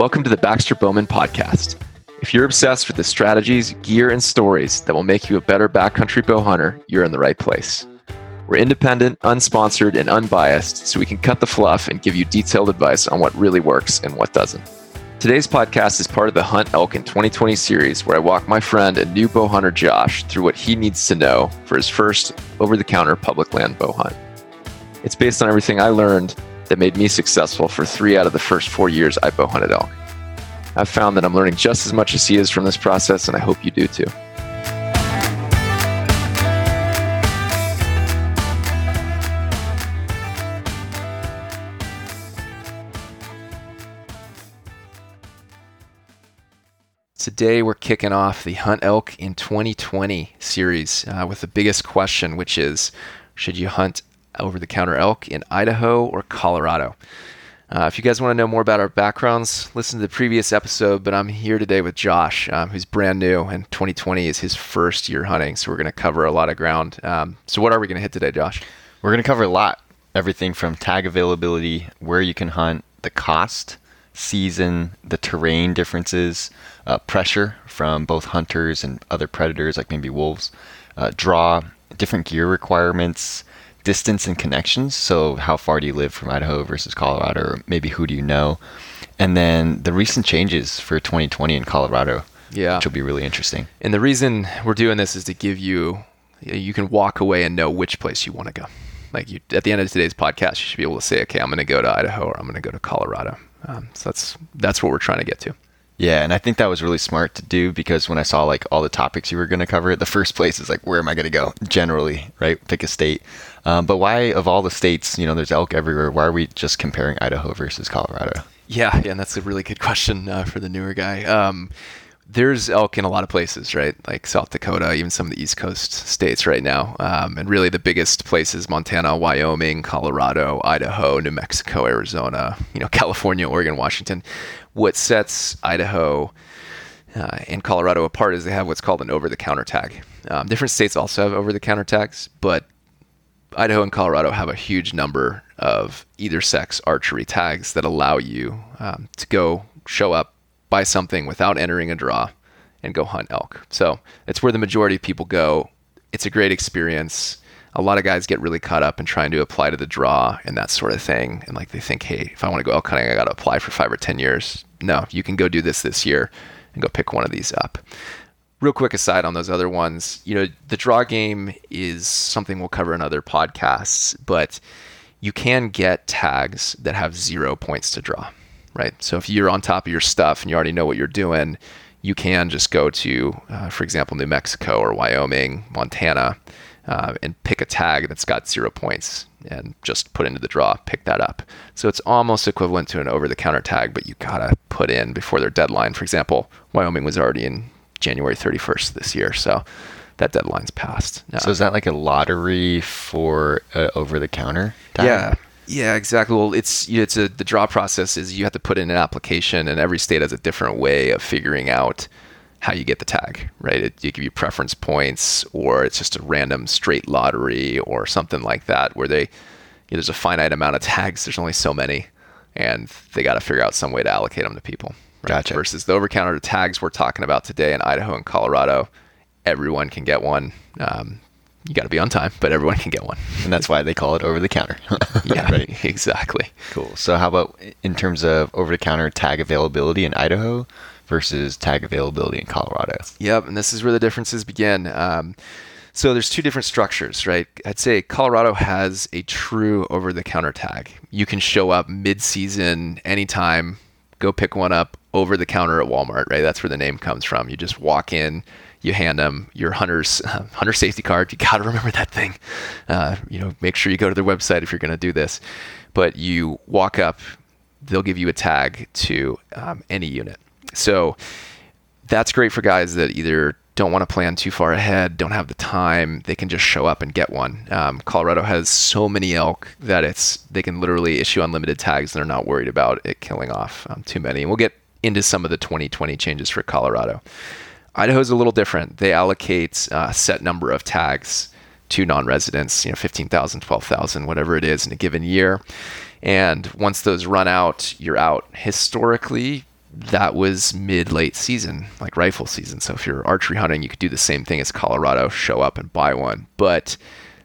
Welcome to the Baxter Bowman Podcast. If you're obsessed with the strategies, gear, and stories that will make you a better backcountry bow hunter, you're in the right place. We're independent, unsponsored, and unbiased, so we can cut the fluff and give you detailed advice on what really works and what doesn't. Today's podcast is part of the Hunt Elk in 2020 series, where I walk my friend and new bow hunter Josh through what he needs to know for his first over the counter public land bow hunt. It's based on everything I learned that made me successful for three out of the first four years I bow hunted elk. I've found that I'm learning just as much as he is from this process, and I hope you do too. Today, we're kicking off the Hunt Elk in 2020 series uh, with the biggest question, which is Should you hunt over the counter elk in Idaho or Colorado? Uh, if you guys want to know more about our backgrounds, listen to the previous episode. But I'm here today with Josh, um, who's brand new, and 2020 is his first year hunting. So we're going to cover a lot of ground. Um, so, what are we going to hit today, Josh? We're going to cover a lot everything from tag availability, where you can hunt, the cost, season, the terrain differences, uh, pressure from both hunters and other predators like maybe wolves, uh, draw, different gear requirements, distance and connections. So, how far do you live from Idaho versus Colorado, or maybe who do you know? And then the recent changes for 2020 in Colorado. Yeah. Which will be really interesting. And the reason we're doing this is to give you, you can walk away and know which place you want to go. Like you, at the end of today's podcast, you should be able to say, okay, I'm going to go to Idaho or I'm going to go to Colorado. Um, so that's that's what we're trying to get to. Yeah, and I think that was really smart to do because when I saw like all the topics you were going to cover, the first place is like, where am I going to go? Generally, right? Pick a state. Um, but why, of all the states, you know, there's elk everywhere. Why are we just comparing Idaho versus Colorado? Yeah, yeah, and that's a really good question uh, for the newer guy. Um, there's elk in a lot of places, right? Like South Dakota, even some of the East Coast states right now. Um, and really the biggest places Montana, Wyoming, Colorado, Idaho, New Mexico, Arizona, you know, California, Oregon, Washington what sets Idaho uh, and Colorado apart is they have what's called an over-the-counter tag. Um, different states also have over-the-counter tags, but Idaho and Colorado have a huge number of either sex archery tags that allow you um, to go show up, buy something without entering a draw, and go hunt elk. So it's where the majority of people go. It's a great experience a lot of guys get really caught up in trying to apply to the draw and that sort of thing. And like they think, hey, if I want to go elk hunting, I got to apply for five or 10 years. No, you can go do this this year and go pick one of these up. Real quick aside on those other ones, you know, the draw game is something we'll cover in other podcasts, but you can get tags that have zero points to draw, right? So if you're on top of your stuff and you already know what you're doing, you can just go to, uh, for example, New Mexico or Wyoming, Montana, uh, and pick a tag that's got zero points and just put into the draw, pick that up. So it's almost equivalent to an over the counter tag, but you gotta put in before their deadline. For example, Wyoming was already in January 31st this year, so that deadline's passed. So is that like a lottery for uh, over the counter? Yeah. Yeah, exactly. Well, it's it's a the draw process is you have to put in an application, and every state has a different way of figuring out how you get the tag, right? It, you give you preference points, or it's just a random straight lottery, or something like that, where they you know, there's a finite amount of tags. There's only so many, and they got to figure out some way to allocate them to people. Right? Gotcha. Versus the over-counter tags we're talking about today in Idaho and Colorado, everyone can get one. Um, you got to be on time, but everyone can get one. And that's why they call it over the counter. yeah, right. exactly. Cool. So, how about in terms of over the counter tag availability in Idaho? versus tag availability in Colorado. Yep, and this is where the differences begin. Um, so there's two different structures, right? I'd say Colorado has a true over-the-counter tag. You can show up mid-season anytime, go pick one up over the counter at Walmart, right? That's where the name comes from. You just walk in, you hand them your hunter's uh, hunter safety card. You got to remember that thing. Uh, you know, make sure you go to their website if you're going to do this. But you walk up, they'll give you a tag to um, any unit. So that's great for guys that either don't want to plan too far ahead, don't have the time, they can just show up and get one. Um, Colorado has so many elk that it's they can literally issue unlimited tags and they're not worried about it killing off um, too many. And we'll get into some of the 2020 changes for Colorado. Idaho is a little different. They allocate uh, a set number of tags to non-residents, you know, 15,000, 12,000, whatever it is in a given year. And once those run out, you're out. Historically, that was mid late season, like rifle season. So if you're archery hunting, you could do the same thing as Colorado, show up and buy one. But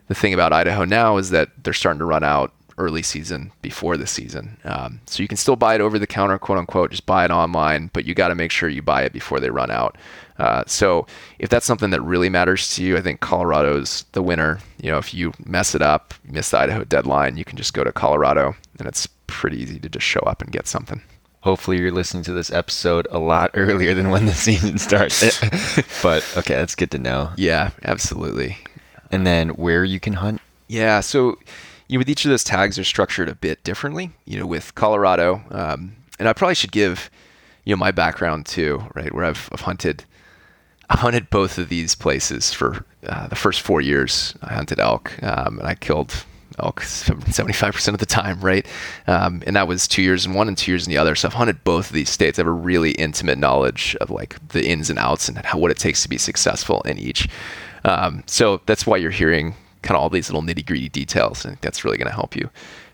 the thing about Idaho now is that they're starting to run out early season before the season. Um, so you can still buy it over the counter, quote unquote, just buy it online, but you got to make sure you buy it before they run out. Uh, so if that's something that really matters to you, I think Colorado's the winner. You know, if you mess it up, miss the Idaho deadline, you can just go to Colorado, and it's pretty easy to just show up and get something. Hopefully, you're listening to this episode a lot earlier than when the season starts. but okay, that's good to know. Yeah, absolutely. And then where you can hunt? Yeah, so you with each of those tags, are structured a bit differently. You know, with Colorado, um, and I probably should give you know my background too, right? Where I've, I've hunted, I hunted both of these places for uh, the first four years. I hunted elk, um, and I killed elk 75% of the time, right? Um, and that was two years in one and two years in the other. So I've hunted both of these states. I have a really intimate knowledge of like the ins and outs and how, what it takes to be successful in each. Um, so that's why you're hearing kind of all these little nitty gritty details. Think that's really going to help you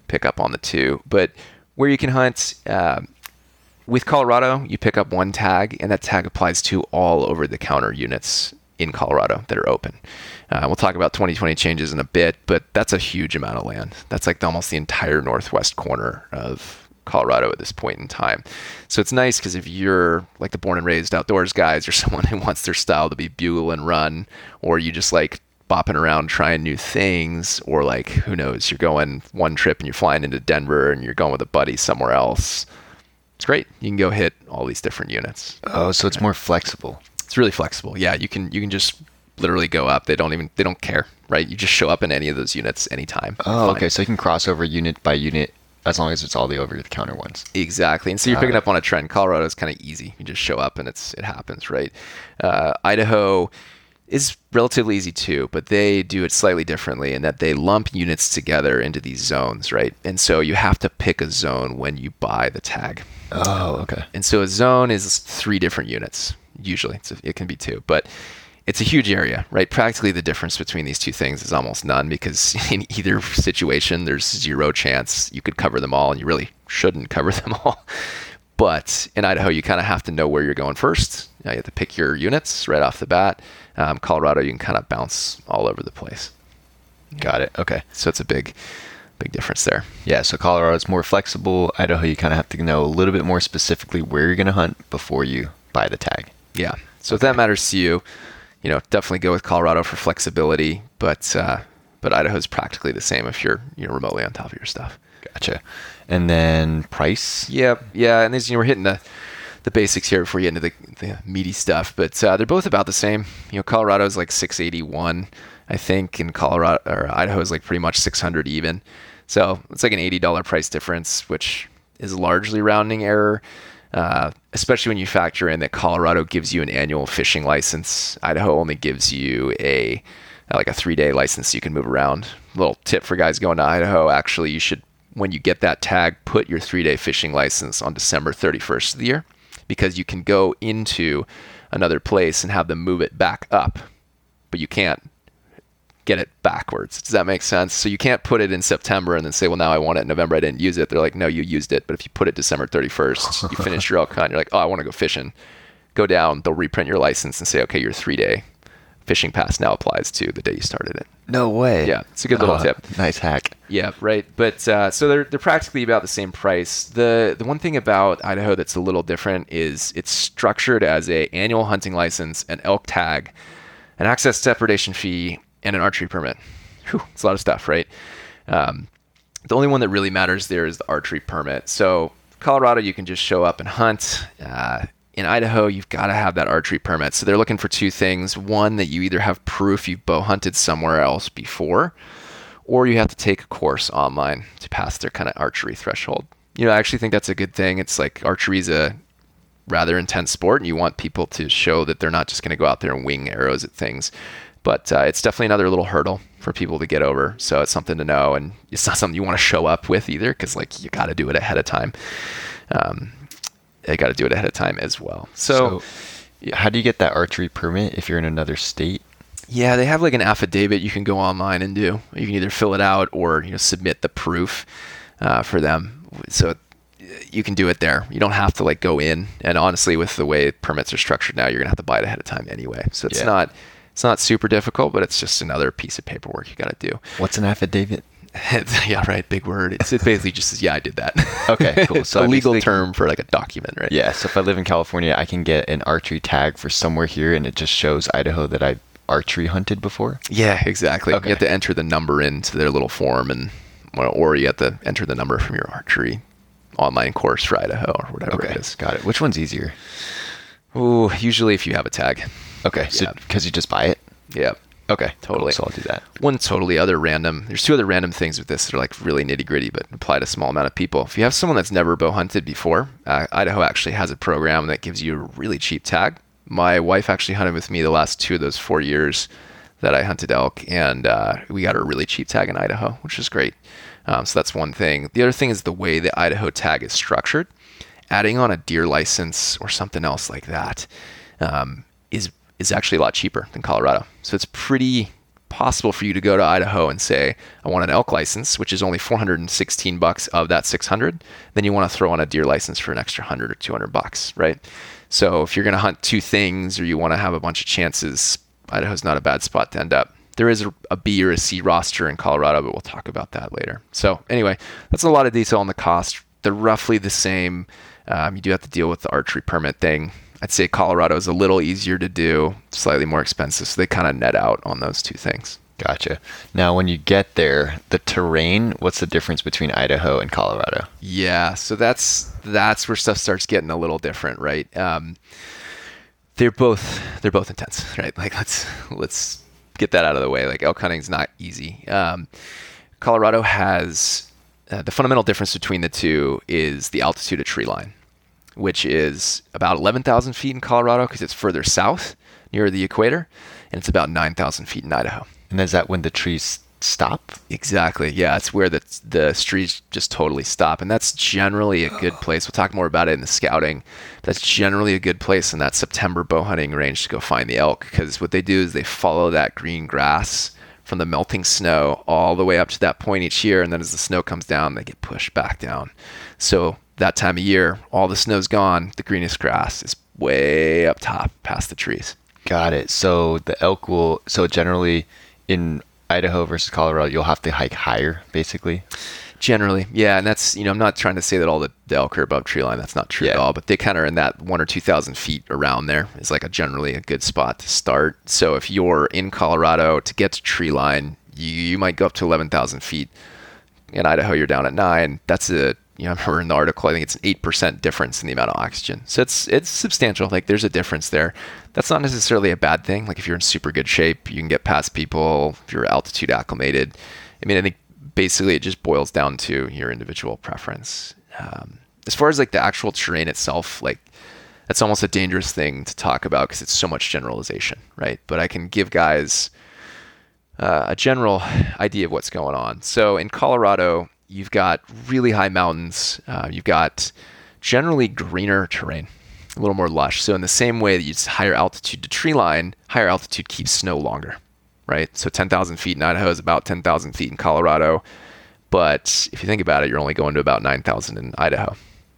pick up on the two. But where you can hunt, uh, with Colorado, you pick up one tag, and that tag applies to all over the counter units in Colorado that are open. Uh, we'll talk about 2020 changes in a bit, but that's a huge amount of land. That's like almost the entire northwest corner of Colorado at this point in time. So it's nice because if you're like the born and raised outdoors guys or someone who wants their style to be bugle and run, or you just like bopping around trying new things, or like who knows, you're going one trip and you're flying into Denver and you're going with a buddy somewhere else. It's great. You can go hit all these different units. Oh, so it's more flexible. It's really flexible. Yeah, you can you can just literally go up. They don't even they don't care, right? You just show up in any of those units anytime. Oh, Fine. okay. So you can cross over unit by unit as long as it's all the over the counter ones. Exactly. And so you're picking up on a trend. Colorado is kind of easy. You just show up and it's it happens, right? Uh, Idaho is relatively easy too, but they do it slightly differently in that they lump units together into these zones, right? And so you have to pick a zone when you buy the tag. Oh, okay. And so a zone is three different units. Usually, it can be two, but it's a huge area, right? Practically, the difference between these two things is almost none because in either situation, there's zero chance you could cover them all, and you really shouldn't cover them all. But in Idaho, you kind of have to know where you're going first. You, have to pick your units right off the bat. Um, Colorado, you can kind of bounce all over the place. Got it. Okay. So it's a big, big difference there. Yeah. So Colorado is more flexible. Idaho, you kind of have to know a little bit more specifically where you're going to hunt before you buy the tag. Yeah. So if that matters to you, you know, definitely go with Colorado for flexibility, but uh, but Idaho is practically the same if you're you know remotely on top of your stuff. Gotcha. And then price. Yeah, yeah, and these you know we're hitting the the basics here before you get into the, the meaty stuff, but uh, they're both about the same. You know, Colorado is like 681, I think, and Colorado or Idaho is like pretty much 600 even. So it's like an $80 price difference, which is largely rounding error. Uh, especially when you factor in that Colorado gives you an annual fishing license. Idaho only gives you a like a three day license so you can move around. Little tip for guys going to Idaho: actually, you should when you get that tag, put your three day fishing license on December 31st of the year, because you can go into another place and have them move it back up, but you can't get it backwards. Does that make sense? So you can't put it in September and then say, well, now I want it in November. I didn't use it. They're like, no, you used it. But if you put it December 31st, you finish your elk hunt, you're like, oh, I want to go fishing. Go down, they'll reprint your license and say, okay, your three day fishing pass now applies to the day you started it. No way. Yeah, it's a good little tip. Nice hack. Yeah, right. But uh, so they're they're practically about the same price. The the one thing about Idaho that's a little different is it's structured as a annual hunting license, an elk tag, an access depredation fee, and an archery permit. Whew, it's a lot of stuff, right? Um, the only one that really matters there is the archery permit. So Colorado, you can just show up and hunt. Uh, in Idaho, you've got to have that archery permit. So they're looking for two things: one, that you either have proof you've bow hunted somewhere else before, or you have to take a course online to pass their kind of archery threshold. You know, I actually think that's a good thing. It's like archery is a rather intense sport, and you want people to show that they're not just going to go out there and wing arrows at things. But uh, it's definitely another little hurdle for people to get over. So it's something to know, and it's not something you want to show up with either, because like you got to do it ahead of time. Um, you got to do it ahead of time as well. So, so, how do you get that archery permit if you're in another state? Yeah, they have like an affidavit you can go online and do. You can either fill it out or you know submit the proof uh, for them. So you can do it there. You don't have to like go in. And honestly, with the way permits are structured now, you're gonna have to buy it ahead of time anyway. So it's Yeah. not it's not super difficult, but it's just another piece of paperwork you got to do. What's an affidavit? yeah, right. Big word. It's, it basically just says, yeah, I did that. Okay, cool. So a legal term for like a document, right? Yeah. So if I live in California, I can get an archery tag for somewhere here, and it just shows Idaho that I archery hunted before. Yeah, exactly. Okay. You have to enter the number into their little form, and or- you have to enter the number from your archery online course for Idaho or whatever it is. got it. Which one's easier? Ooh, usually if you have a tag. Okay, so Yeah. because you just buy it. Yeah. Okay, Totally. Cool, so I'll do that. One totally other random. There's two other random things with this that are like really nitty gritty, but apply to a small amount of people. If you have someone that's never bow hunted before, uh, Idaho actually has a program that gives you a really cheap tag. My wife actually hunted with me the last two of those four years that I hunted elk, and uh, we got her a really cheap tag in Idaho, which is great. Um, so that's one thing. The other thing is the way the Idaho tag is structured. Adding on a deer license or something else like that um, is actually a lot cheaper than Colorado. So it's pretty possible for you to go to Idaho and say, I want an elk license, which is only 416 bucks of that 600. Then you want to throw on a deer license for an extra 100 or 200 bucks, right? So if you're going to hunt two things or you want to have a bunch of chances, Idaho's not a bad spot to end up. There is a, a B or a C roster in Colorado, but we'll talk about that later. So anyway, that's a lot of detail on the cost. They're roughly the same. Um, you do have to deal with the archery permit thing. I'd say Colorado is a little easier to do, slightly more expensive. So they kind of net out on those two things. Gotcha. Now, when you get there, the terrain. What's the difference between Idaho and Colorado? Yeah, so that's that's where stuff starts getting a little different, right? Um, they're both they're both intense, right? Like let's let's get that out of the way. Like elk hunting's not easy. Um, Colorado has uh, the fundamental difference between the two is the altitude of tree line, which is about 11,000 feet in Colorado because it's further south near the equator, and it's about 9,000 feet in Idaho. And is that when the trees stop? Exactly. Yeah, it's where the the streets just totally stop, and that's generally a good place. We'll talk more about it in the scouting. That's generally a good place in that September bow hunting range to go find the elk because what they do is they follow that green grass from the melting snow all the way up to that point each year, and then as the snow comes down, they get pushed back down. So that time of year, all the snow's gone. The greenest grass is way up top, past the trees. Got it. So the elk will. So generally, in Idaho versus Colorado, you'll have to hike higher, basically. Generally, yeah, and that's you know I'm not trying to say that all the, the elk are above tree line. That's not true at all. But they kind of are in that one or two thousand feet around there is like a generally a good spot to start. So if you're in Colorado to get to tree line, you, you might go up to eleven thousand feet. In Idaho, you're down at nine. That's a you know I remember in the article I think it's an eight percent difference in the amount of oxygen. So it's it's substantial. Like there's a difference there. That's not necessarily a bad thing. Like if you're in super good shape, you can get past people. If you're altitude acclimated, I mean I think basically it just boils down to your individual preference. Um, as far as like the actual terrain itself, like that's almost a dangerous thing to talk about because it's so much generalization, right? But I can give guys uh, a general idea of what's going on. So in Colorado, you've got really high mountains. Uh, you've got generally greener terrain, a little more lush. So in the same way that you higher altitude to tree line, higher altitude keeps snow longer, right? So 10,000 feet in Idaho is about 10,000 feet in Colorado. But if you think about it, you're only going to about 9,000 in Idaho.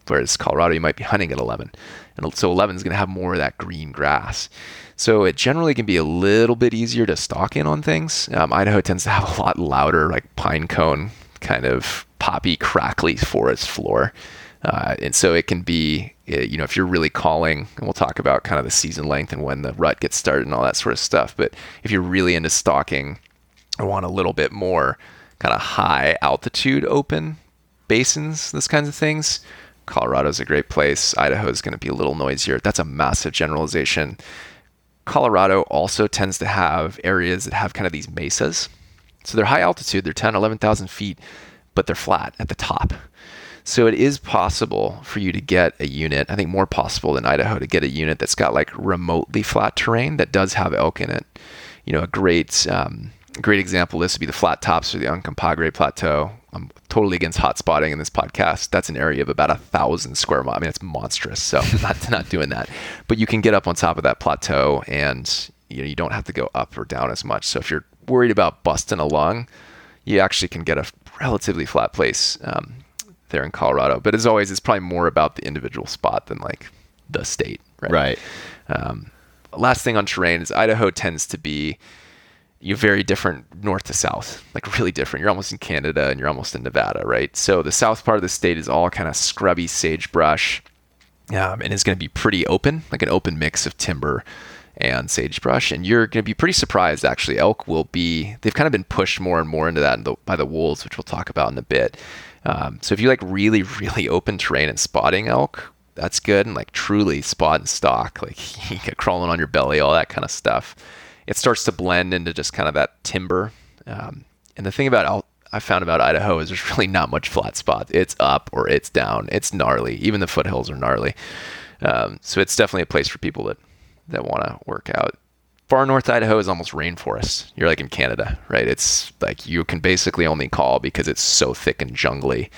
Whereas Colorado, you might be hunting at 11. And so 11 is going to have more of that green grass. So it generally can be a little bit easier to stalk in on things. Um, Idaho tends to have a lot louder, like pine cone kind of poppy, crackly forest floor. Uh, and so it can be, uh, you know, if you're really calling, and we'll talk about kind of the season length and when the rut gets started and all that sort of stuff. But if you're really into stalking, I want a little bit more kind of high altitude open basins, those kinds of things. Colorado's a great place. Idaho is going to be a little noisier. That's a massive generalization. Colorado also tends to have areas that have kind of these mesas. So they're high altitude, they're 10, 11,000 feet, but they're flat at the top. So it is possible for you to get a unit, I think more possible than Idaho, to get a unit that's got like remotely flat terrain that does have elk in it. You know, a great um, great example of this would be the flat tops or the Uncompahgre Plateau. I'm totally against hot spotting in this podcast. That's an area of about a thousand square miles. I mean, it's monstrous. So not not doing that. But you can get up on top of that plateau, and you know you don't have to go up or down as much. So if you're worried about busting a lung, you actually can get a relatively flat place um, there in Colorado. But as always, it's probably more about the individual spot than like the state, right? Right. Um, last thing on terrain is Idaho tends to be you're very different north to south, like really different. You're almost in Canada and you're almost in Nevada, right? So the south part of the state is all kind of scrubby sagebrush, um, and it's going to be pretty open, like an open mix of timber and sagebrush. And you're going to be pretty surprised, actually. Elk will be, they've kind of been pushed more and more into that by the wolves, which we'll talk about in a bit. Um, so if you like really, really open terrain and spotting elk, that's good. And like truly spot and stalk, like crawling on your belly, all that kind of stuff. It starts to blend into just kind of that timber. Um, and the thing about elk, I found about Idaho is there's really not much flat spot. It's up or it's down. It's gnarly. Even the foothills are gnarly. Um, so it's definitely a place for people that that want to work out. Far north Idaho is almost rainforest. You're like in Canada, right? It's like you can basically only call because it's so thick and jungly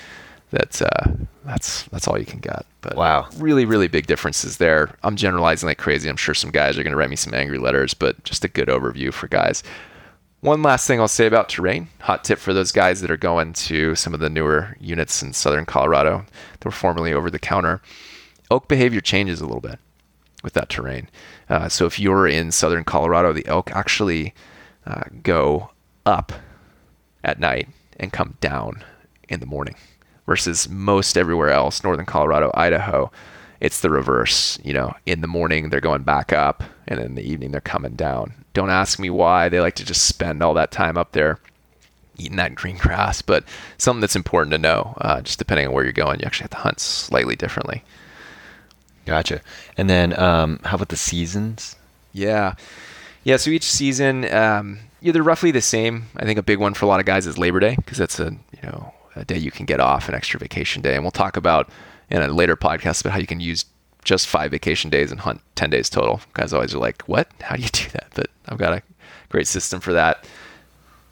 that uh, that's that's all you can get. But wow, really, really big differences there. I'm generalizing like crazy. I'm sure some guys are going to write me some angry letters, but just a good overview for guys. One last thing I'll say about terrain. Hot tip for those guys that are going to some of the newer units in southern Colorado that were formerly over the counter. Elk behavior changes a little bit with that terrain. Uh, so if you're in southern Colorado, the elk actually uh, go up at night and come down in the morning, versus most everywhere else, northern Colorado, Idaho, it's the reverse. You know, in the morning they're going back up, and in the evening they're coming down. Don't ask me why. They like to just spend all that time up there eating that green grass, but something that's important to know. Uh, just depending on where you're going, you actually have to hunt slightly differently. Gotcha. And then um, how about the seasons? Yeah. Yeah, so each season, um, yeah, they're roughly the same. I think a big one for a lot of guys is Labor Day because that's a you know a day you can get off, an extra vacation day, and we'll talk about in a later podcast about how you can use just five vacation days and hunt ten days total. Guys always are like, "What? How do you do that?" But I've got a great system for that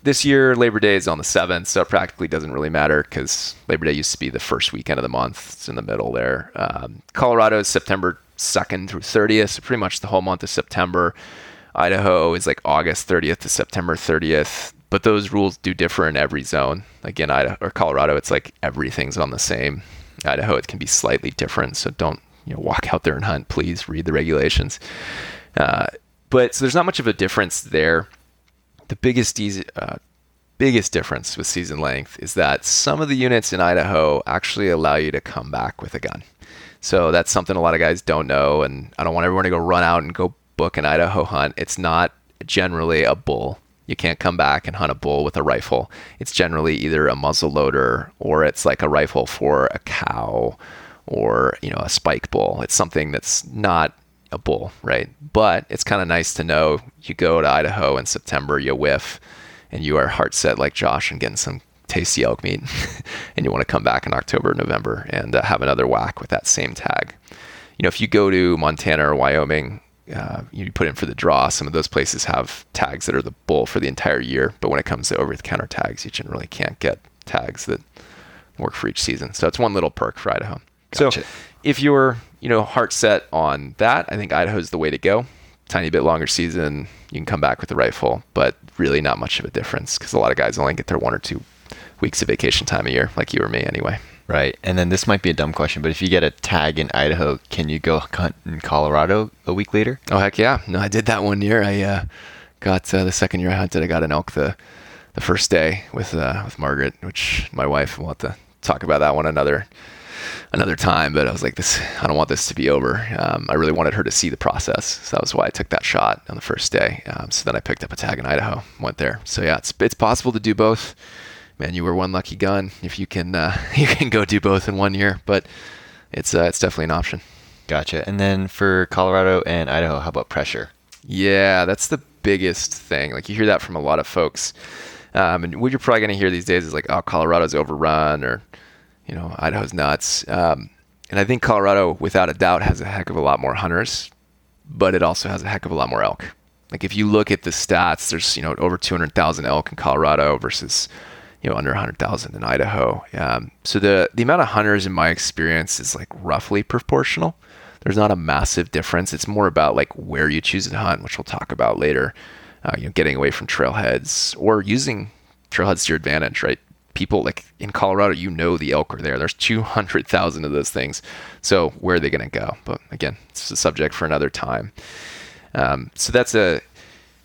this year Labor Day is on the seventh, so it practically doesn't really matter because Labor Day used to be the first weekend of the month. It's in the middle there. Um, Colorado is September second through thirtieth, so pretty much the whole month of September. Idaho is like August thirtieth to September thirtieth, but those rules do differ in every zone. Again, Idaho or Colorado, it's like everything's on the same. Idaho, it can be slightly different, so don't you know walk out there and hunt. Please read the regulations. Uh, but so there's not much of a difference there the biggest easy, uh, biggest difference with season length is that some of the units in Idaho actually allow you to come back with a gun. So that's something a lot of guys don't know, and I don't want everyone to go run out and go book an Idaho hunt. It's not generally a bull. You can't come back and hunt a bull with a rifle. It's generally either a muzzle loader or it's like a rifle for a cow or you know a spike bull. It's something that's not a bull, right? But it's kind of nice to know you go to Idaho in September, you whiff, and you are heart set like Josh and getting some tasty elk meat, and you want to come back in October, November, and uh, have another whack with that same tag. You know, if you go to Montana or Wyoming, uh, you put in for the draw. Some of those places have tags that are the bull for the entire year, but when it comes to over-the-counter tags, you generally can't get tags that work for each season. So it's one little perk for Idaho. Gotcha. So if you're you know heart set on that, I think Idaho's the way to go. Tiny bit longer season, you can come back with the rifle, but really not much of a difference because a lot of guys only get their one or two weeks of vacation time a year, like you or me anyway. Right. And then this might be a dumb question, but if you get a tag in Idaho, can you go hunt in Colorado a week later? Oh heck yeah! No, I did that one year. I uh, got uh, the second year I hunted. I got an elk the the first day with uh, with Margaret, which my wife. We'll have to talk about that one another another time, but I was like, this, I don't want this to be over. Um, I really wanted her to see the process. So that was why I took that shot on the first day. Um, so then I picked up a tag in Idaho, went there. So yeah, it's, it's possible to do both. Man, you were one lucky gun if you can, uh, you can go do both in one year, but it's, uh, it's definitely an option. Gotcha. And then for Colorado and Idaho, how about pressure? Yeah, that's the biggest thing. Like you hear that from a lot of folks. Um, and what you're probably going to hear these days is like, oh, Colorado's overrun or you know, Idaho's nuts. Um, and I think Colorado, without a doubt, has a heck of a lot more hunters, but it also has a heck of a lot more elk. Like if you look at the stats, there's you know over 200,000 elk in Colorado versus you know under 100,000 in Idaho. Um, so the the amount of hunters in my experience is like roughly proportional. There's not a massive difference. It's more about like where you choose to hunt, which we'll talk about later. Uh, you know, getting away from trailheads or using trailheads to your advantage, right? People like in Colorado, you know the elk are there. There's 200,000 of those things. So where are they going to go? But again, it's a subject for another time. Um, so that's a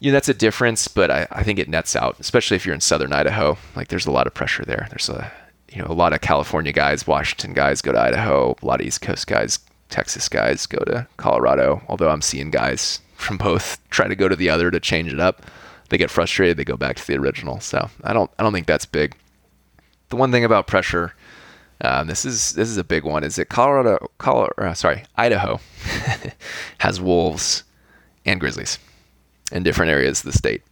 you know that's a difference, but I, I think it nets out, especially if you're in southern Idaho. Like there's a lot of pressure there. There's a you know a lot of California guys, Washington guys go to Idaho. A lot of East Coast guys, Texas guys go to Colorado. Although I'm seeing guys from both try to go to the other to change it up. They get frustrated. They go back to the original. So I don't I don't think that's big. The one thing about pressure, um, this is this is a big one, is that Colorado, Colorado uh, sorry, Idaho has wolves and grizzlies in different areas of the state.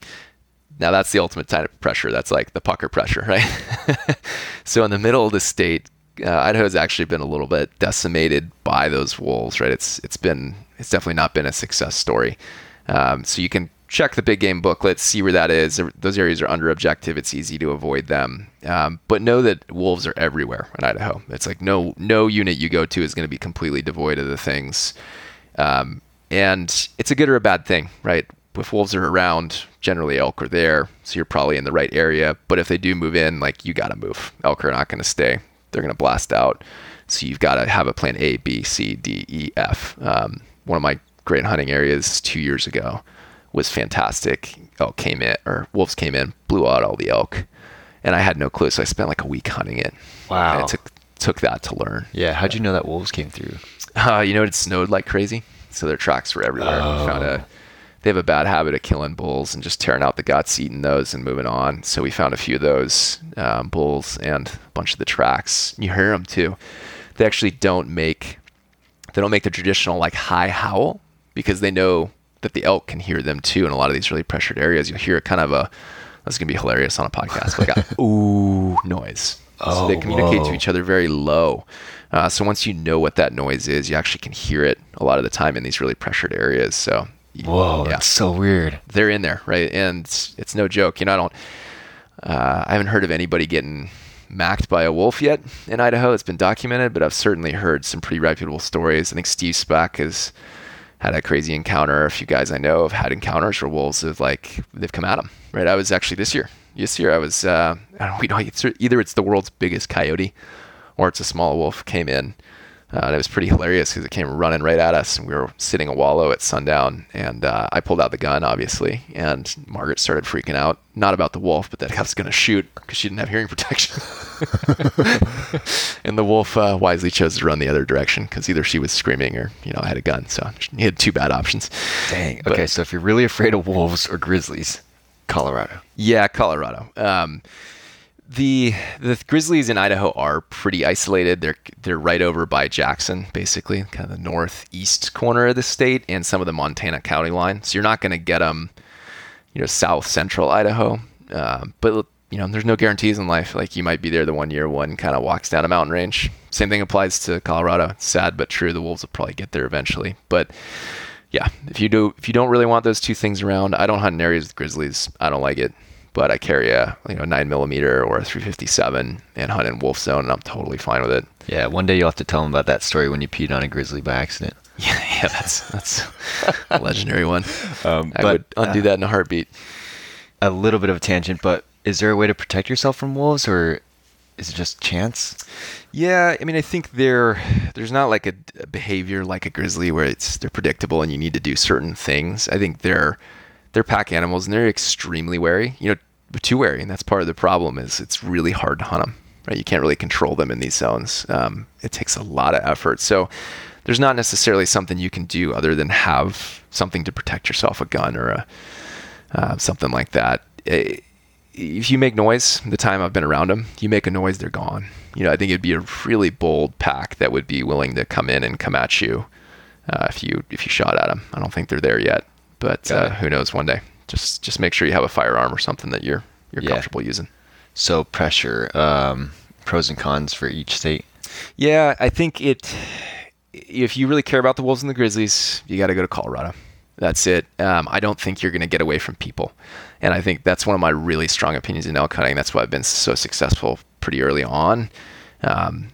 Now that's the ultimate type of pressure. That's like the pucker pressure, right? so in the middle of the state, uh, Idaho has actually been a little bit decimated by those wolves, right? It's it's been it's definitely not been a success story. Um, so you can check the big game booklet, see where that is. Those areas are under objective. It's easy to avoid them. Um, but know that wolves are everywhere in Idaho. It's like no no unit you go to is going to be completely devoid of the things. Um, and it's a good or a bad thing, right? If wolves are around, generally elk are there, so you're probably in the right area. But if they do move in, like you got to move. Elk are not going to stay; they're going to blast out. So you've got to have a plan A, B, C, D, E, F. Um, one of my great hunting areas two years ago was fantastic. Elk came in, or wolves came in, blew out all the elk, and I had no clue. So I spent like a week hunting it. Wow! And it took took that to learn. Yeah, how'd you know that wolves came through? Uh, you know, it snowed like crazy, so their tracks were everywhere. Oh. Found a, they have a bad habit of killing bulls and just tearing out the guts, eating those, and moving on. So we found a few of those um, bulls and a bunch of the tracks. You hear them too. They actually don't make they don't make the traditional like high howl because they know that the elk can hear them too in a lot of these really pressured areas. You'll hear kind of a that's gonna be hilarious on a podcast, like a ooh noise. so they Oh, communicate to each other very low. Uh, so once you know what that noise is, you actually can hear it a lot of the time in these really pressured areas. So Whoa, yeah, that's so weird. they're in there, right? And it's, it's no joke. You know, I don't. Uh, I haven't heard of anybody getting macked by a wolf yet in Idaho. It's been documented, but I've certainly heard some pretty reputable stories. I think Steve Spack has had a crazy encounter. A few guys I know have had encounters where wolves have like they've come at them. Right? I was actually this year. This year I was. Uh, I don't, we know either it's the world's biggest coyote, or it's a small wolf came in. Uh, and it was pretty hilarious because it came running right at us, and we were sitting a wallow at sundown. And uh, I pulled out the gun, obviously, and Margaret started freaking out, not about the wolf, but that I was going to shoot because she didn't have hearing protection. and the wolf uh, wisely chose to run the other direction because either she was screaming or you know I had a gun, so he had two bad options. Dang. But- okay, so if you're really afraid of wolves or grizzlies, Colorado. Yeah, Colorado. Um, the the Grizzlies in Idaho are pretty isolated. They're they're right over by Jackson, basically, kind of the northeast corner of the state, and some of the Montana county line. So you're not going to get them, you know, south central Idaho. Um, but you know, there's no guarantees in life. Like you might be there the one year one kind of walks down a mountain range. Same thing applies to Colorado. Sad but true. The wolves will probably get there eventually, but yeah, if you do, if you don't really want those two things around, I don't hunt in areas with grizzlies. I don't like it, but I carry a you know nine millimeter or a 357 and hunt in wolf zone, and I'm totally fine with it. Yeah, one day you'll have to tell them about that story when you peed on a grizzly by accident. Yeah, yeah, that's that's a legendary one. Um, I but, would undo uh, that in a heartbeat. A little bit of a tangent, but is there a way to protect yourself from wolves, or is it just chance? Yeah, I mean, I think there there's not like a, a behavior like a grizzly where it's they're predictable and you need to do certain things. I think they're they're pack animals and they're extremely wary. You know, too wary, and that's part of the problem. Is it's really hard to hunt them. Right, you can't really control them in these zones. Um, it takes a lot of effort. So there's not necessarily something you can do other than have something to protect yourself, a gun or a uh, something like that. Eh, if you make noise the time I've been around them, you make a noise, they're gone. You know, I think it'd be a really bold pack that would be willing to come in and come at you uh, if you if you shot at them. I don't think they're there yet, but uh, who knows? One day, just just make sure you have a firearm or something that you're you're Yeah. comfortable using. So pressure, um, pros and cons for each state. Yeah, I think it. If you really care about the wolves and the grizzlies, you got to go to Colorado. That's it. Um, I don't think you're going to get away from people, and I think that's one of my really strong opinions in elk hunting. That's why I've been so successful pretty early on. Um,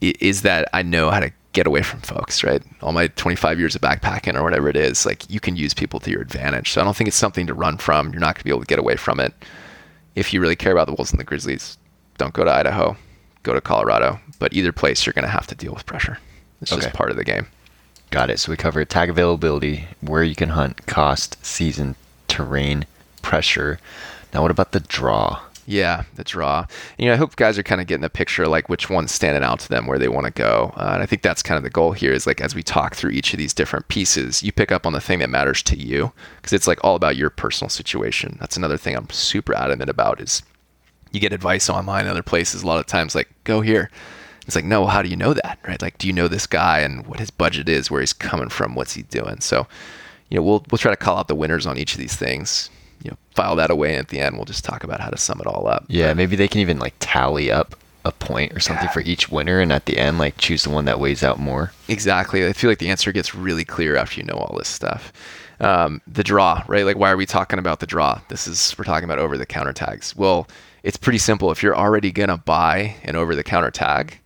is that I know how to get away from folks, right? All my 25 years of backpacking or whatever it is, like you can use people to your advantage. So I don't think it's something to run from. You're not going to be able to get away from it. If you really care about the wolves and the grizzlies, don't go to Idaho, go to Colorado. But either place, you're going to have to deal with pressure. It's Okay. just part of the game. Got it. So we covered tag availability, where you can hunt, cost, season, terrain, pressure. Now, what about the draw? Yeah, the draw. You know, I hope guys are kind of getting a picture like which one's standing out to them, where they want to go. Uh, and I think that's kind of the goal here is like as we talk through each of these different pieces, you pick up on the thing that matters to you because it's like all about your personal situation. That's another thing I'm super adamant about is you get advice online other places a lot of times like go here. It's like, no, how do you know that? Right? Like, do you know this guy and what his budget is, where he's coming from, what's he doing? So, you know, we'll we'll try to call out the winners on each of these things. You know, file that away, and at the end, we'll just talk about how to sum it all up. Yeah, maybe they can even like tally up a point or something Yeah. for each winner, and at the end, like choose the one that weighs out more. Exactly. I feel like the answer gets really clear after you know all this stuff. Um, the draw, right? Like, why are we talking about the draw? This is, we're talking about over the counter tags. Well, it's pretty simple. If you're already going to buy an over the counter tag,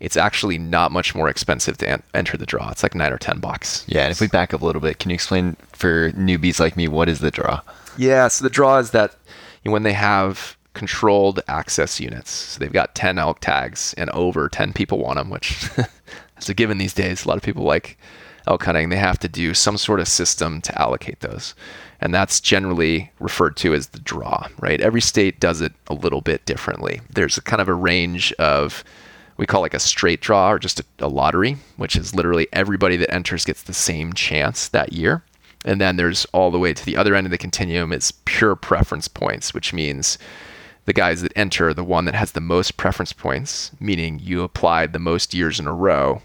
it's actually not much more expensive to en- enter the draw. It's like nine or 10 bucks. Yeah, and if we back up a little bit, can you explain for newbies like me what is the draw? Yeah, so the draw is that when they have controlled access units, so they've got 10 elk tags and over 10 people want them, which is a given these days. A lot of people like elk hunting. They have to do some sort of system to allocate those. And that's generally referred to as the draw, right? Every state does it a little bit differently. There's a kind of a range of we call like a straight draw or just a lottery, which is literally everybody that enters gets the same chance that year. And then there's all the way to the other end of the continuum is pure preference points, which means the guys that enter, the one that has the most preference points, meaning you applied the most years in a row,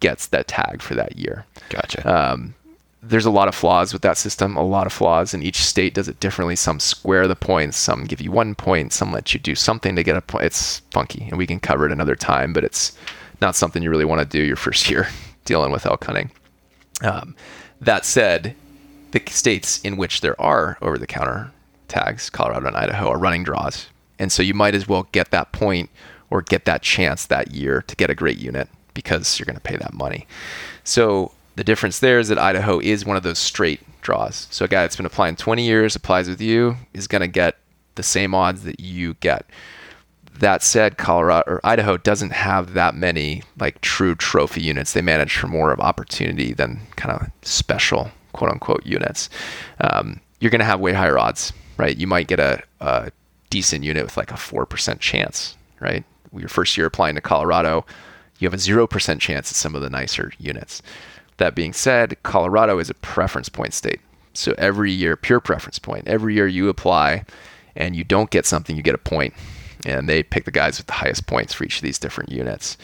gets that tag for that year. Gotcha. Um, there's a lot of flaws with that system, a lot of flaws, and each state does it differently. Some square the points, some give you one point, some let you do something to get a point. It's funky, and we can cover it another time, but it's not something you really want to do your first year dealing with elk hunting. Um, that said, the states in which there are over the counter tags, Colorado and Idaho, are running draws. And so you might as well get that point or get that chance that year to get a great unit because you're going to pay that money. So the difference there is that Idaho is one of those straight draws. So a guy that's been applying 20 years, applies with you, is going to get the same odds that you get. That said, Colorado or Idaho doesn't have that many like true trophy units. They manage for more of opportunity than kind of special quote unquote units. Um, you're going to have way higher odds, right? You might get a, a decent unit with like a four percent chance, right? Your first year applying to Colorado, you have a zero percent chance at some of the nicer units. That being said, Colorado is a preference point state. So every year, pure preference point. Every year you apply and you don't get something, you get a point. And they pick the guys with the highest points for each of these different units.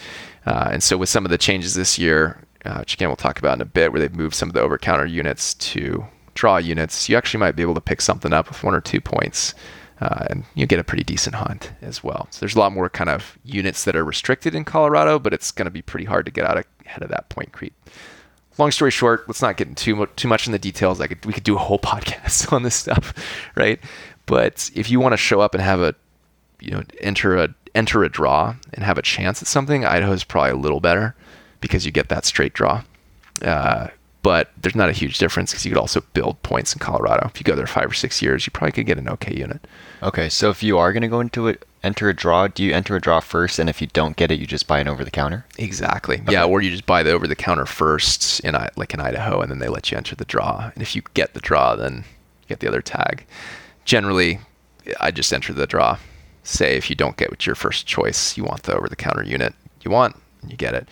Uh, and so with some of the changes this year, uh, which again we'll talk about in a bit, where they've moved some of the over counter units to draw units, you actually might be able to pick something up with one or two points. Uh, and you get a pretty decent hunt as well. So there's a lot more kind of units that are restricted in Colorado, but it's going to be pretty hard to get out ahead of that point creep long story short, let's not get too too much in the details. Could we could do a whole podcast on this stuff, right? But if you want to show up and have a, you know, enter a enter a draw and have a chance at something, Idaho's probably a little better because you get that straight draw. Uh, but there's not a huge difference because you could also build points in Colorado. If you go there five or six years, you probably could get an okay unit. Okay, so if you are going to go into it, enter a draw, do you enter a draw first, and if you don't get it, you just buy an over the counter? Exactly. Yeah, or you just buy the over the counter first in like in Idaho, and then they let you enter the draw. And if you get the draw, then you get the other tag. Generally, I just enter the draw. Say if you don't get what your first choice, you want the over the counter unit you want, and you get it.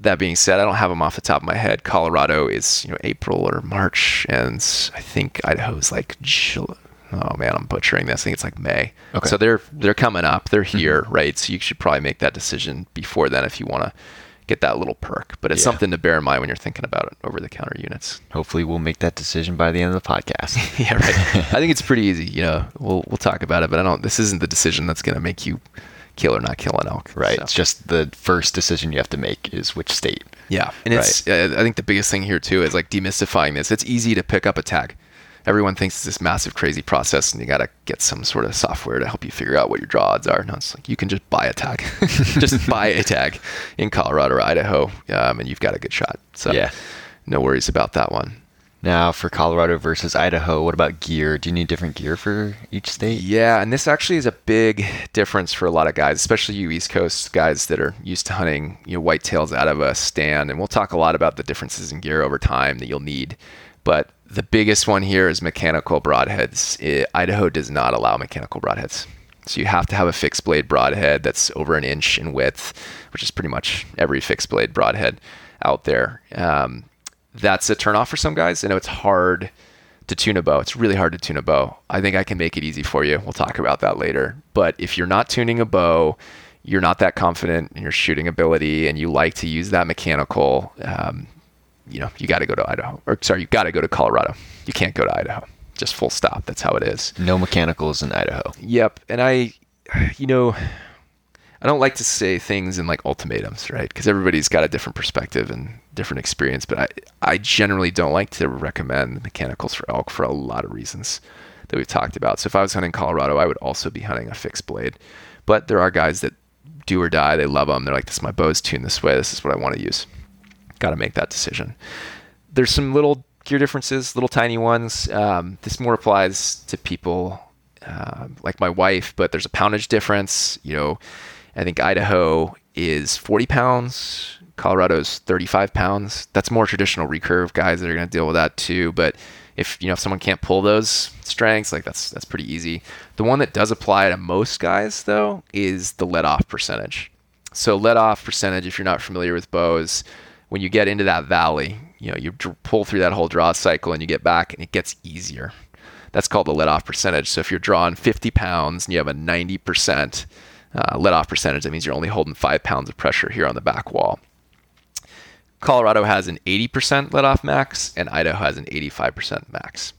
That being said, I don't have them off the top of my head. Colorado is you know April or March, and I think Idaho is like July. Oh man, I'm butchering this. I think it's like May. Okay. So they're they're coming up. They're mm-hmm. here, right? So you should probably make that decision before then if you want to get that little perk. But it's Yeah. something to bear in mind when you're thinking about it over the counter units. Hopefully, we'll make that decision by the end of the podcast. yeah, right. I think it's pretty easy. You know, we'll we'll talk about it, but I don't. This isn't the decision that's going to make you kill or not kill an elk. right. So. It's just the first decision you have to make is which state. Yeah, and it's. Uh, I think the biggest thing here too is like demystifying this. It's easy to pick up a tag. Everyone thinks it's this massive, crazy process, and you got to get some sort of software to help you figure out what your draw odds are. No, it's like you can just buy a tag, just buy a tag in Colorado or Idaho, um, and you've got a good shot. So Yeah. no worries about that one. Now, for Colorado versus Idaho, what about gear? Do you need different gear for each state? Yeah, and this actually is a big difference for a lot of guys, especially you East Coast guys that are used to hunting, you know, whitetails out of a stand. And we'll talk a lot about the differences in gear over time that you'll need. But the biggest one here is mechanical broadheads. It, Idaho does not allow mechanical broadheads. So you have to have a fixed blade broadhead that's over an inch in width, which is pretty much every fixed blade broadhead out there. Um, that's a turnoff for some guys. I know it's hard to tune a bow. It's really hard to tune a bow. I think I can make it easy for you. We'll talk about that later. But if you're not tuning a bow, you're not that confident in your shooting ability, and you like to use that mechanical, um, you know, you got to go to Idaho. Or sorry, you got to go to Colorado. You can't go to Idaho. Just full stop. That's how it is. No mechanicals in Idaho. Yep. And I, you know, I don't like to say things in like ultimatums, right? Because everybody's got a different perspective and different experience. But I, I generally don't like to recommend mechanicals for elk for a lot of reasons that we've talked about. So if I was hunting Colorado, I would also be hunting a fixed blade. But there are guys that do or die. They love them. They're like, this my bow's tuned this way. This is what I want to use. Got to make that decision. There's some little gear differences, little tiny ones. Um, this more applies to people uh, like my wife, but there's a poundage difference. You know, I think Idaho is 40 pounds. Colorado's 35 pounds. That's more traditional recurve guys that are going to deal with that too. But if you know if someone can't pull those strengths, like that's that's pretty easy. The one that does apply to most guys though is the let off percentage. So let off percentage, if you're not familiar with bows, when you get into that valley, you know you pull through that whole draw cycle and you get back, and it gets easier. That's called the let off percentage. So if you're drawing 50 pounds and you have a 90 percent uh, let off percentage. That means you're only holding five pounds of pressure here on the back wall. Colorado has an 80% let off max, and Idaho has an 85% max.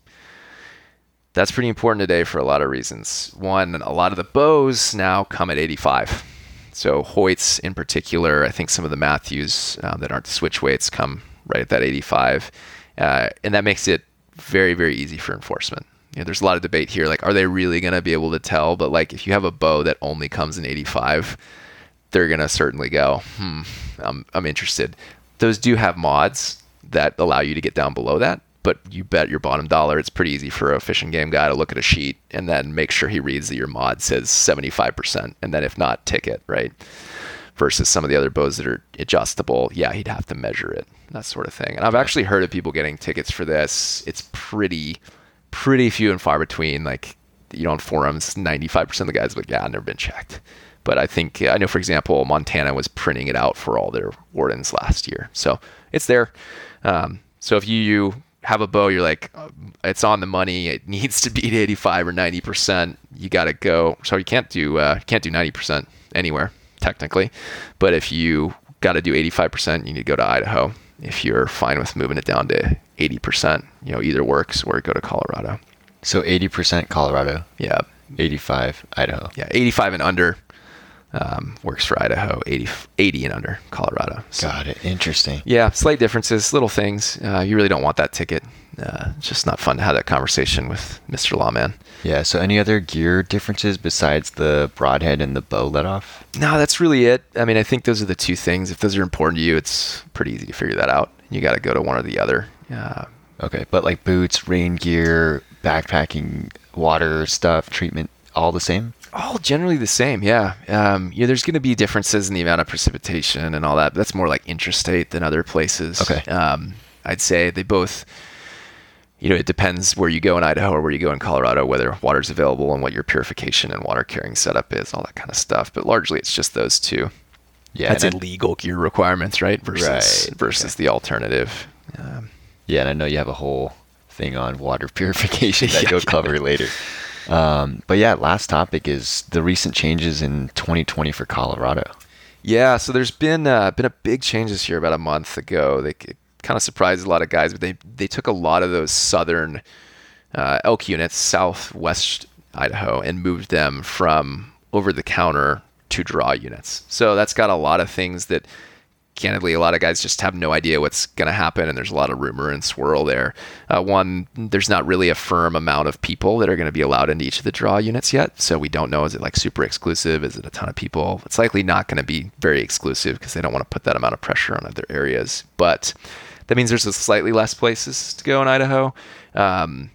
That's pretty important today for a lot of reasons. One, a lot of the bows now come at 85. So Hoyts in particular, I think some of the Mathews um, that aren't switch weights come right at that 85, uh, and that makes it very very easy for enforcement know, there's a lot of debate here. Like, are they really going to be able to tell? But like, if you have a bow that only comes in 85, they're going to certainly go, hmm, I'm, I'm interested. Those do have mods that allow you to get down below that. But you bet your bottom dollar, it's pretty easy for a fish and game guy to look at a sheet and then make sure he reads that your mod says 75%. And then if not, ticket, right? Versus some of the other bows that are adjustable, yeah, he'd have to measure it, that sort of thing. And I've actually heard of people getting tickets for this. It's pretty pretty few and far between. Like, you know, on forums, 95% of the guys like, yeah, I've never been checked. But I think, I know, for example, Montana was printing it out for all their wardens last year. So it's there. Um, so if you, you have a bow, you're like, uh, it's on the money. It needs to beat 85 or 90%. You got to go. So you can't do, uh, can't do 90% anywhere technically. But if you got to do 85%, you need to go to Idaho if you're fine with moving it down to 80%, you know, either works or go to Colorado. So 80% Colorado. Yeah. 85 Idaho. Yeah, 85 and under um, works for Idaho. 80, 80 and under Colorado. So, Got it. Interesting. Yeah, slight differences, little things. Uh, you really don't want that ticket. Uh, it's just not fun to have that conversation with Mr. Lawman. Yeah. So, any other gear differences besides the broadhead and the bow let off? No, that's really it. I mean, I think those are the two things. If those are important to you, it's pretty easy to figure that out. You got to go to one or the other. Uh, okay, but like boots, rain gear, backpacking, water stuff, treatment, all the same. All generally the same, yeah. Um, yeah, there's going to be differences in the amount of precipitation and all that. But that's more like interstate than other places. Okay. Um, I'd say they both you know, it depends where you go in Idaho or where you go in Colorado, whether water's available and what your purification and water carrying setup is, all that kind of stuff. But largely, it's just those two. Yeah, that's illegal gear requirements, right? Versus right. versus the alternative. Um, yeah, and I know you have a whole thing on water purification that yeah, you'll cover later. Um, but yeah, last topic is the recent changes in 2020 for Colorado. Yeah, so there's been uh, been a big change this year about a month ago. They kind of surprised a lot of guys, but they they took a lot of those southern uh, elk units, southwest Idaho, and moved them from over the counter to draw units. So that's got a lot of things that candidly, a lot of guys just have no idea what's going to happen, and there's a lot of rumor and swirl there. Uh, one, there's not really a firm amount of people that are going to be allowed into each of the draw units yet, so we don't know is it like super exclusive? Is it a ton of people? It's likely not going to be very exclusive because they don't want to put that amount of pressure on other areas. But That means there's a slightly less places to go in Idaho. Um,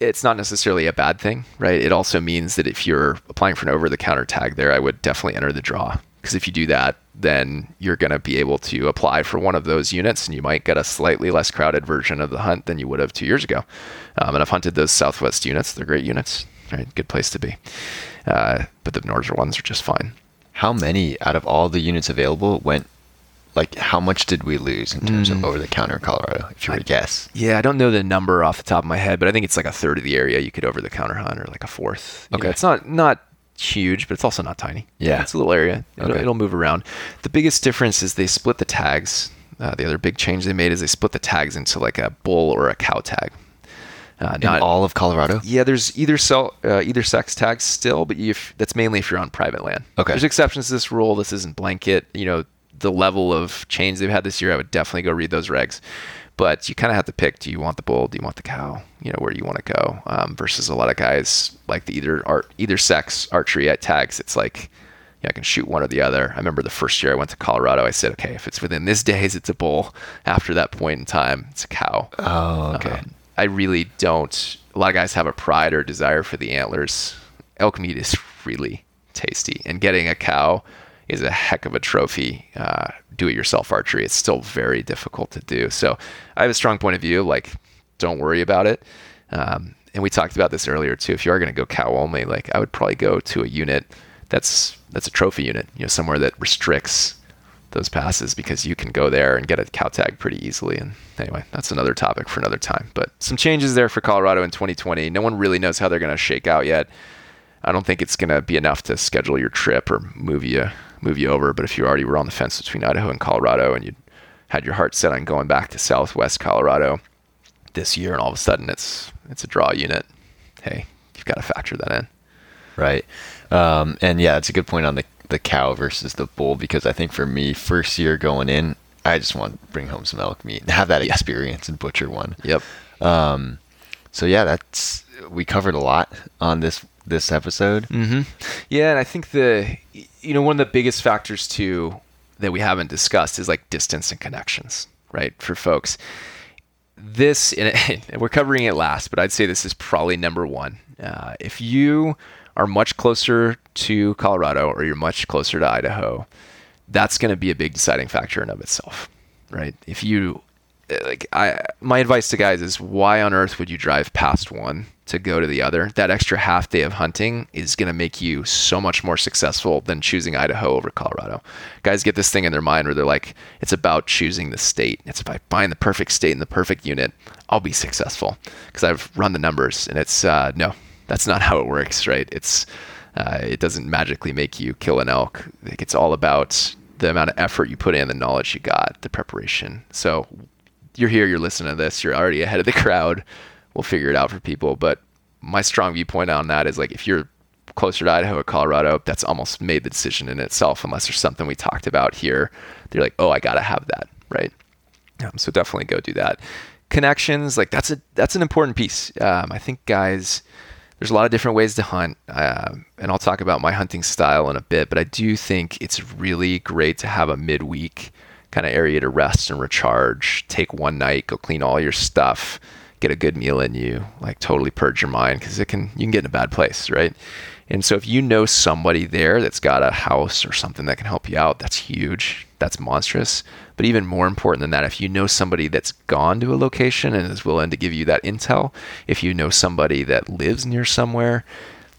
it's not necessarily a bad thing, right? It also means that if you're applying for an over the counter tag there, I would definitely enter the draw. Because if you do that, then you're going to be able to apply for one of those units and you might get a slightly less crowded version of the hunt than you would have two years ago. Um, and I've hunted those Southwest units. They're great units, right? Good place to be. Uh, but the northern ones are just fine. How many out of all the units available went? Like, how much did we lose in terms Mm. of over the counter Colorado? If you were to guess, Yeah, I don't know the number off the top of my head, but I think it's like a third of the area you could over the counter hunt, or like a fourth. You know, Okay. it's not not huge, but it's also not tiny. Yeah. it's a little area. It'll, Okay. it'll move around. The biggest difference is they split the tags. Uh, the other big change they made is they split the tags into like a bull or a cow tag. Uh, in all of Colorado. yeah, there's either sell, uh, either sex tags still, but if, that's mainly if you're on private land. Okay. There's exceptions to this rule. This isn't blanket. You know, the level of change they've had this year, I would definitely go read those regs. But you kind of have to pick: do you want the bull? Do you want the cow? You know, where do you want to go? Um, versus a lot of guys like the either art, either sex archery at tags. It's like yeah, I can shoot one or the other. I remember the first year I went to Colorado, I said, okay, if it's within this days, it's a bull. After that point in time, it's a cow. Oh, okay. Um, I really don't. A lot of guys have a pride or desire for the antlers. Elk meat is really tasty, and getting a cow is a heck of a trophy. Uh, do-it-yourself archery. It's still very difficult to do. So I have a strong point of view. Like, don't worry about it. Um, and we talked about this earlier too. If you are going to go cow only, like I would probably go to a unit that's that's a trophy unit. You know, somewhere that restricts those passes because you can go there and get a cow tag pretty easily. And anyway, that's another topic for another time. But some changes there for Colorado in 2020. No one really knows how they're going to shake out yet. I don't think it's going to be enough to schedule your trip or move you move you over. But if you already were on the fence between Idaho and Colorado and you had your heart set on going back to Southwest Colorado this year, and all of a sudden it's it's a draw unit, hey, you've got to factor that in. Right. Um, and yeah, it's a good point on the the cow versus the bull because I think for me, first year going in, I just want to bring home some elk meat and have that Yeah. experience and butcher one. Yep. Um, so yeah, that's we covered a lot on this this episode. Mm-hmm. Yeah, and I think the you know one of the biggest factors too that we haven't discussed is like distance and connections, right? For folks, this and we're covering it last, but I'd say this is probably number one. Uh, if you are much closer to Colorado or you're much closer to Idaho, that's going to be a big deciding factor in of itself, right? If you like I my advice to guys is why on earth would you drive past one to go to the other? That extra half day of hunting is going to make you so much more successful than choosing Idaho over Colorado. Guys get this thing in their mind where they're like it's about choosing the state. It's about buying the perfect state and the perfect unit. I'll be successful because I've run the numbers and it's uh, no, that's not how it works, right? It's uh, it doesn't magically make you kill an elk. Like, It's all about the amount of effort you put in, the knowledge you got, the preparation. So you're here, you're listening to this, you're already ahead of the crowd. We'll figure it out for people. But my strong viewpoint on that is like if you're closer to Idaho or Colorado, that's almost made the decision in itself, unless there's something we talked about here. They're like, oh, I gotta have that, right? Um, so definitely go do that. Connections, like that's a that's an important piece. Um, I think guys, there's a lot of different ways to hunt, um, and I'll talk about my hunting style in a bit. But I do think it's really great to have a midweek kind of area to rest and recharge. Take one night, go clean all your stuff, get a good meal in you, like totally purge your mind because it can you can get in a bad place, right? And so if you know somebody there that's got a house or something that can help you out, that's huge. That's monstrous. But even more important than that, if you know somebody that's gone to a location and is willing to give you that intel, if you know somebody that lives near somewhere,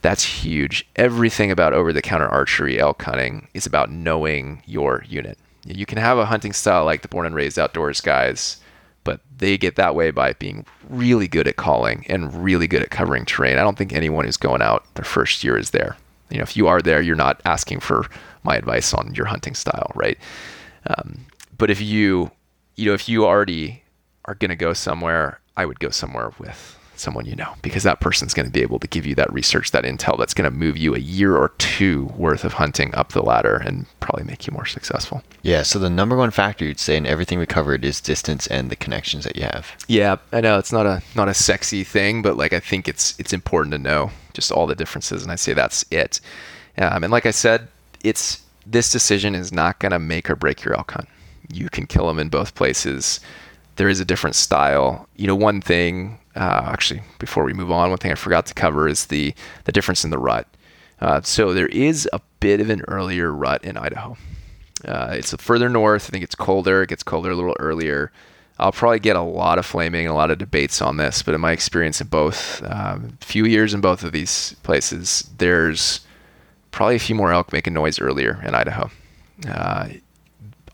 that's huge. Everything about over the counter archery elk hunting is about knowing your unit. You can have a hunting style like the born and raised outdoors guys, but they get that way by being really good at calling and really good at covering terrain. I don't think anyone who's going out their first year is there. You know, if you are there, you're not asking for my advice on your hunting style, right? Um, but if you, you know, if you already are going to go somewhere, I would go somewhere with someone you know because that person's going to be able to give you that research, that intel that's going to move you a year or two worth of hunting up the ladder and probably make you more successful. Yeah. So the number one factor you'd say in everything we covered is distance and the connections that you have. Yeah, I know it's not a not a sexy thing, but like I think it's it's important to know just all the differences, and I say that's it. Um, and like I said, it's this decision is not going to make or break your elk hunt. you can kill them in both places. There is a different style. You know, one thing uh, actually before we move on, one thing I forgot to cover is the the difference in the rut. Uh, so there is a bit of an earlier rut in Idaho. Uh, it's further north. I think it's colder. It gets colder a little earlier. I'll probably get a lot of flaming and a lot of debates on this, but in my experience in both, um, few years in both of these places, there's probably a few more elk making noise earlier in Idaho.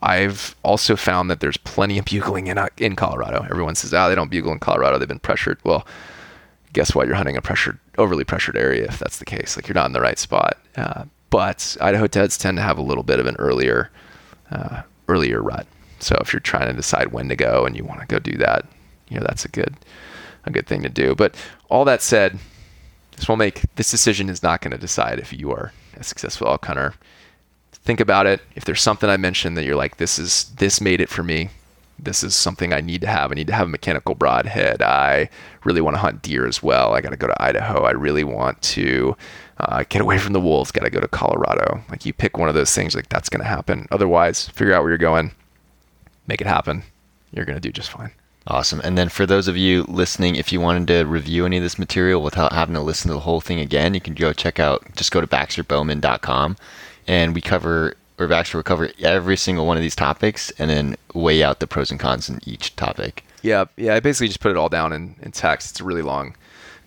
Uh, I've also found that there's plenty of bugling in in Colorado. Everyone says, "Ah, oh, they don't bugle in Colorado. They've been pressured." Well, guess what? You're hunting a pressured, overly pressured area if that's the case. Like you're not in the right spot. Uh, but Idaho Teds tend to have a little bit of an earlier, uh, earlier rut. So if you're trying to decide when to go and you want to go do that, you know that's a good, a good thing to do. But all that said, this will make this decision is not going to decide if you are a successful elk hunter think about it. If there's something I mentioned that you're like, this is this made it for me. This is something I need to have. I need to have a mechanical broadhead. I really want to hunt deer as well. I got to go to Idaho. I really want to uh, get away from the wolves. Got to go to Colorado. Like you pick one of those things, like that's going to happen. Otherwise, figure out where you're going, make it happen. You're going to do just fine. Awesome. And then for those of you listening, if you wanted to review any of this material without having to listen to the whole thing again, you can go check out, just go to baxterbowman.com and we cover or actually we cover every single one of these topics and then weigh out the pros and cons in each topic. Yeah, yeah. I basically just put it all down in, in text. It's a really long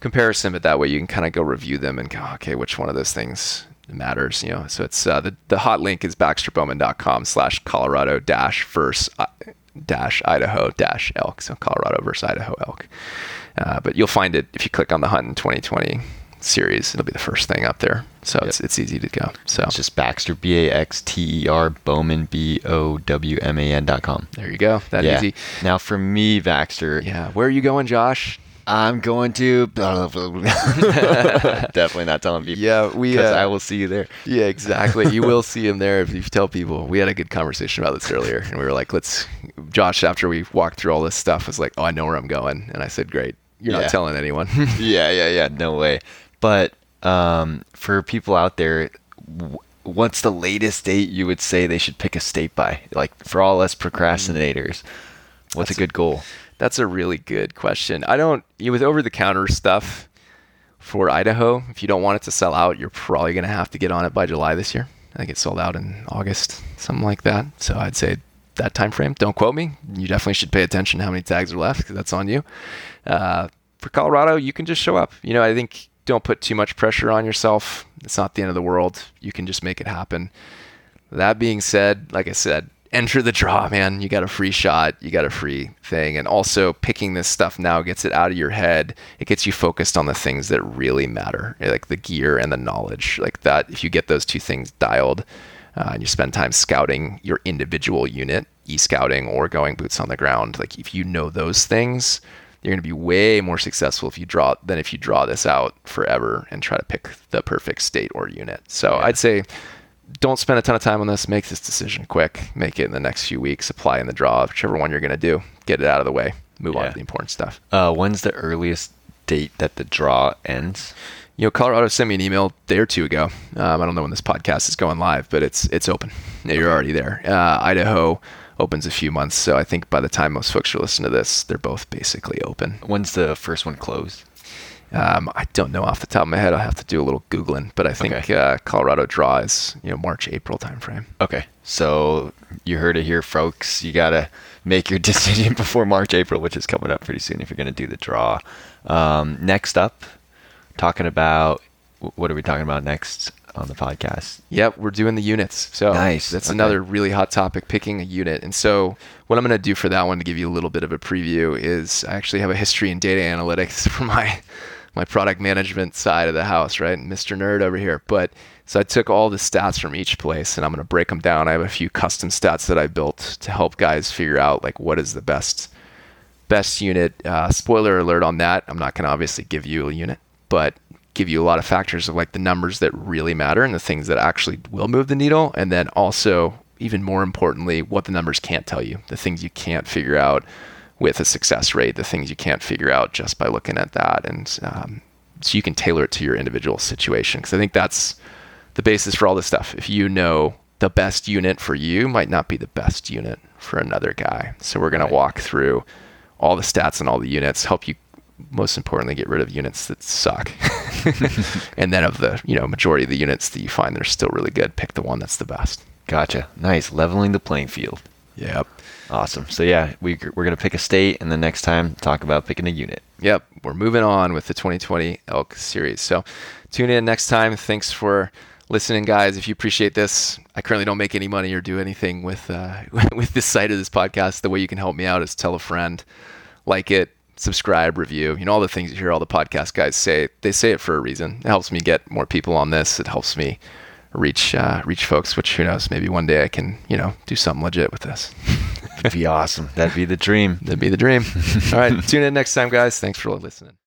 comparison, but that way you can kind of go review them and go, okay, which one of those things matters, you know. So it's uh, the the hot link is baxterbowman.com slash Colorado dash verse uh, dash Idaho dash elk. So Colorado versus Idaho elk. Uh, but you'll find it if you click on the hunt in 2020 series. It'll be the first thing up there. So yep. it's, it's easy to go. So it's just Baxter B A X T E R Bowman B O W M A N dot com. There you go. That yeah. easy. Now for me, Baxter. Yeah. Where are you going, Josh? I'm going to definitely not telling people. Yeah, we. Because uh, I will see you there. Yeah, exactly. you will see him there if you tell people. We had a good conversation about this earlier, and we were like, "Let's." Josh, after we walked through all this stuff, was like, "Oh, I know where I'm going," and I said, "Great, you're yeah. not telling anyone." yeah, yeah, yeah. No way. But um, for people out there, what's the latest date you would say they should pick a state by? Like for all us procrastinators, what's that's a good goal? That's a really good question. I don't you know, with over the counter stuff for Idaho. If you don't want it to sell out, you're probably going to have to get on it by July this year. I think it sold out in August, something like that. So I'd say that time frame. Don't quote me. You definitely should pay attention to how many tags are left because that's on you. Uh, for Colorado, you can just show up. You know, I think don't put too much pressure on yourself. It's not the end of the world. You can just make it happen. That being said, like I said, enter the draw, man. You got a free shot, you got a free thing. And also, picking this stuff now gets it out of your head. It gets you focused on the things that really matter, like the gear and the knowledge. Like that, if you get those two things dialed uh, and you spend time scouting your individual unit, e scouting or going boots on the ground, like if you know those things, you're going to be way more successful if you draw than if you draw this out forever and try to pick the perfect state or unit. So yeah. I'd say don't spend a ton of time on this. Make this decision quick. Make it in the next few weeks. Apply in the draw, whichever one you're going to do. Get it out of the way. Move yeah. on to the important stuff. Uh, when's the earliest date that the draw ends? You know, Colorado sent me an email a day or two ago. Um, I don't know when this podcast is going live, but it's it's open. You're already there. Uh, Idaho opens a few months. So I think by the time most folks are listening to this, they're both basically open. When's the first one closed? Um, I don't know off the top of my head. I'll have to do a little googling, but I think okay. uh, Colorado draw is you know March April timeframe. Okay, so you heard it here, folks. You gotta make your decision before March April, which is coming up pretty soon if you're gonna do the draw. Um, next up, talking about what are we talking about next? On the podcast. Yep, we're doing the units. So nice. That's okay. another really hot topic, picking a unit. And so what I'm going to do for that one to give you a little bit of a preview is I actually have a history in data analytics for my my product management side of the house, right? Mr. Nerd over here. But so I took all the stats from each place and I'm going to break them down. I have a few custom stats that I built to help guys figure out like what is the best best unit. Uh, spoiler alert on that. I'm not going to obviously give you a unit, but give you a lot of factors of like the numbers that really matter and the things that actually will move the needle. And then also, even more importantly, what the numbers can't tell you, the things you can't figure out with a success rate, the things you can't figure out just by looking at that. And um, so you can tailor it to your individual situation. Because I think that's the basis for all this stuff. If you know the best unit for you might not be the best unit for another guy. So we're going to walk through all the stats and all the units, help you most importantly get rid of units that suck. and then of the, you know, majority of the units that you find that are still really good, pick the one that's the best. Gotcha. Nice. Leveling the playing field. Yep. Awesome. So yeah, we we're gonna pick a state, and the next time talk about picking a unit. Yep. We're moving on with the 2020 Elk series. So tune in next time. Thanks for listening, guys. If you appreciate this, I currently don't make any money or do anything with uh, with this site of this podcast. The way you can help me out is tell a friend, like it, subscribe, review. You know all the things you hear all the podcast guys say. They say it for a reason. It helps me get more people on this. It helps me reach uh, reach folks. Which who knows? Maybe one day I can you know do something legit with this. That'd be awesome. That'd be the dream. That'd be the dream. all right, tune in next time, guys. Thanks for listening.